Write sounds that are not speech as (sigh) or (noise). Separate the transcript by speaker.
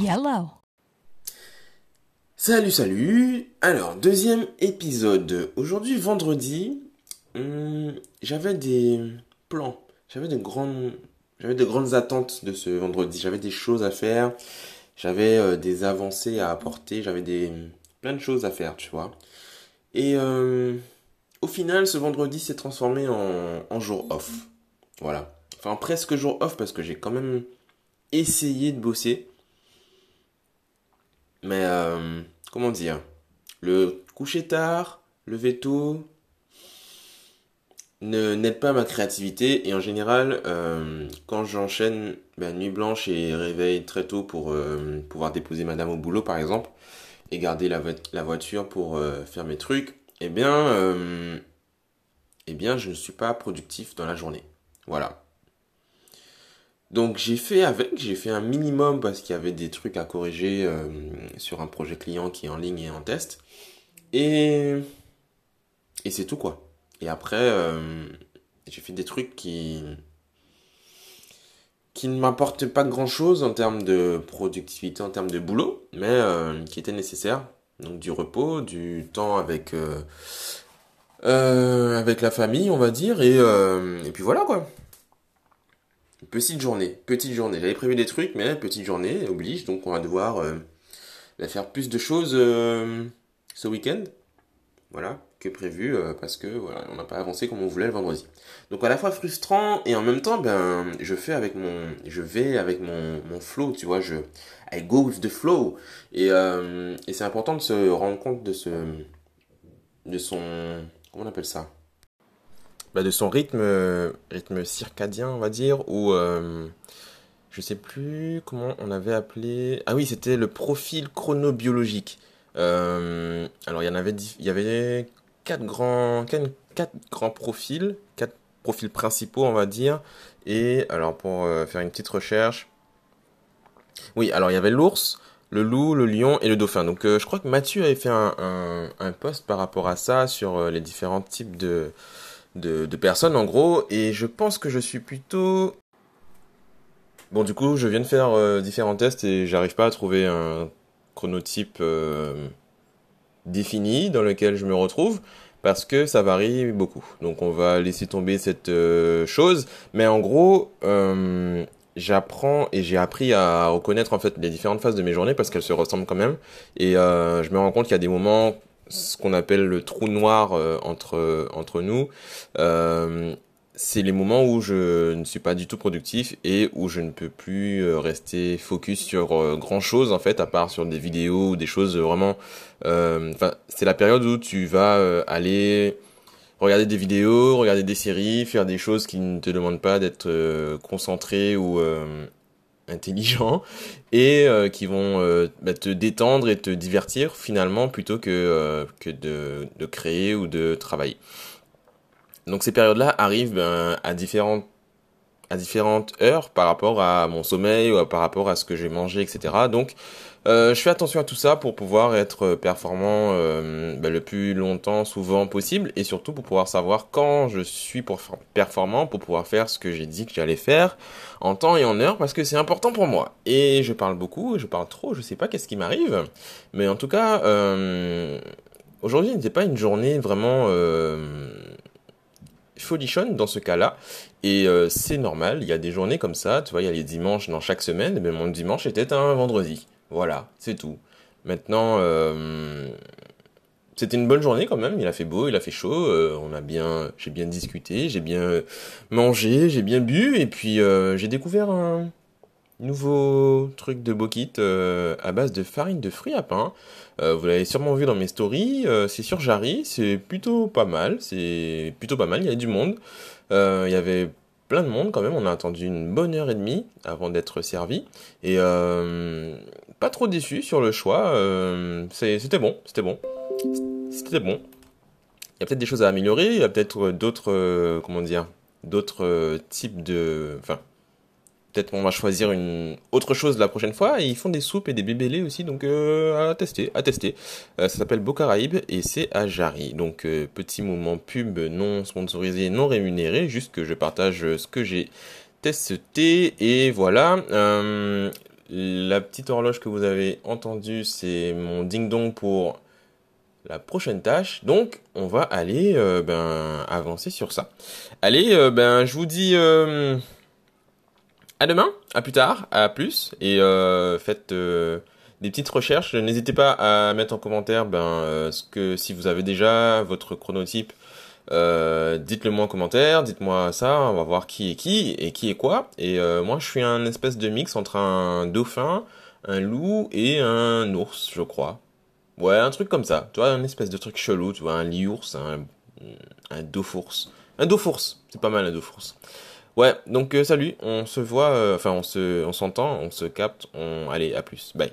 Speaker 1: Yellow.
Speaker 2: Salut, salut. Alors, deuxième épisode. Aujourd'hui, vendredi, hum, j'avais des plans. J'avais de grandes, j'avais de grandes attentes de ce vendredi. J'avais des choses à faire. J'avais euh, des avancées à apporter. J'avais des plein de choses à faire, tu vois. Et euh, au final, ce vendredi s'est transformé en, en jour off. Voilà. Enfin, presque jour off parce que j'ai quand même essayé de bosser. Mais euh, comment dire? Le coucher tard, le veto ne n'aide pas ma créativité. Et en général euh, quand j'enchaîne ben, nuit blanche et réveil très tôt pour euh, pouvoir déposer madame au boulot par exemple et garder la, voiture pour faire mes trucs eh bien eh bien je ne suis pas productif dans la journée. Voilà donc j'ai fait avec, j'ai fait un minimum parce qu'il y avait des trucs à corriger euh, sur un projet client qui est en ligne et en test. Et, et c'est tout quoi. Et après, euh, j'ai fait des trucs qui, qui ne m'apportent pas grand chose en termes de productivité, en termes de boulot, mais euh, qui étaient nécessaires. Donc du repos, du temps avec, avec la famille, on va dire, et, et puis voilà quoi petite journée, petite journée. J'avais prévu des trucs, mais petite journée oblige, donc on va devoir euh, faire plus de choses euh, ce week-end, voilà, que prévu, euh, parce que voilà, on n'a pas avancé comme on voulait le vendredi. Donc à la fois frustrant et en même temps, ben, je fais avec mon, je vais avec mon, mon flow, tu vois, je, I go with the flow, et, et c'est important de se rendre compte de ce, de son, comment on appelle ça? Bah, de son rythme, rythme circadien, on va dire, ou euh, je sais plus comment on avait appelé. Ah oui, c'était le profil chronobiologique. Euh, alors il y en avait, il y avait quatre grands, quatre, grands profils, quatre profils principaux, on va dire. Et alors pour euh, faire une petite recherche, oui, alors il y avait l'ours, le loup, le lion et le dauphin. Donc je crois que Mathieu avait fait un, un, un post par rapport à ça sur les différents types de de, personnes en gros, et je pense que je suis plutôt... Bon du coup je viens de faire euh, différents tests et j'arrive pas à trouver un chronotype euh, défini dans lequel je me retrouve parce que ça varie beaucoup. Donc on va laisser tomber cette euh, chose, mais en gros j'apprends et j'ai appris à reconnaître en fait les différentes phases de mes journées parce qu'elles se ressemblent quand même et je me rends compte qu'il y a des moments ce qu'on appelle le trou noir euh, entre, entre nous, euh, c'est les moments où je ne suis pas du tout productif et où je ne peux plus euh, rester focus sur grand chose en fait, à part sur des vidéos ou des choses vraiment. Enfin, c'est la période où tu vas aller regarder des vidéos, regarder des séries, faire des choses qui ne te demandent pas d'être concentré ou intelligents (laughs) et euh, qui vont euh, bah, te détendre et te divertir finalement plutôt que, euh, de, créer ou de travailler. Donc ces périodes-là arrivent ben, à différentes à différentes heures par rapport à mon sommeil ou par rapport à ce que j'ai mangé, etc. Donc euh, je fais attention à tout ça pour pouvoir être performant euh, bah, le plus longtemps, souvent possible, et surtout pour pouvoir savoir quand je suis performant, pour pouvoir faire ce que j'ai dit que j'allais faire en temps et en heure, parce que c'est important pour moi. Et je parle beaucoup, je parle trop, je sais pas qu'est-ce qui m'arrive, mais en tout cas, euh, aujourd'hui n'était pas une journée vraiment euh, folichonne dans ce cas-là. Et euh, c'est normal, il y a des journées comme ça, tu vois, il y a les dimanches dans chaque semaine, mais mon dimanche était un vendredi. Voilà, c'est tout. Maintenant, euh, c'était une bonne journée quand même. Il a fait beau, il a fait chaud. Euh, on a bien, j'ai bien discuté, j'ai bien mangé, j'ai bien bu, et puis euh, j'ai découvert un nouveau truc de bokit à base de farine de fruits à pain. vous l'avez sûrement vu dans mes stories. c'est sur Jarry, c'est plutôt pas mal. C'est plutôt pas mal. Il y a du monde. il y avait plein de monde quand même. On a attendu une bonne heure et demie avant d'être servi. Et euh, pas trop déçu sur le choix. Euh, c'était bon, c'était bon. C'était bon. Il y a peut-être des choses à améliorer. Il y a peut-être d'autres, euh, comment dire, d'autres types de... Enfin, Peut-être qu'on va choisir une autre chose la prochaine fois. Et ils font des soupes et des bébélés aussi, donc euh, à tester, à tester. Euh, ça s'appelle Bocaraïbe et c'est à Jarry. Donc euh, petit moment pub non sponsorisé, non rémunéré, juste que je partage ce que j'ai testé et voilà. la petite horloge que vous avez entendue, c'est mon ding-dong pour la prochaine tâche. Donc, on va aller ben, avancer sur ça. Allez, ben, je vous dis à demain, à plus tard, à plus. Et faites des petites recherches. N'hésitez pas à mettre en commentaire ben, ce que si vous avez déjà votre chronotype euh, dites-le moi en commentaire, dites-moi ça, on va voir qui est qui et qui est quoi. Et euh, moi je suis un espèce de mix entre un dauphin, un loup et un ours, je crois. Ouais, un truc comme ça. Tu vois, un espèce de truc chelou, tu vois, un liours, un, un dauphours. Un dauphours, c'est pas mal un dauphours. Ouais, donc euh, salut, on se voit, enfin on se, on s'entend, on se capte, on, allez, à plus, bye.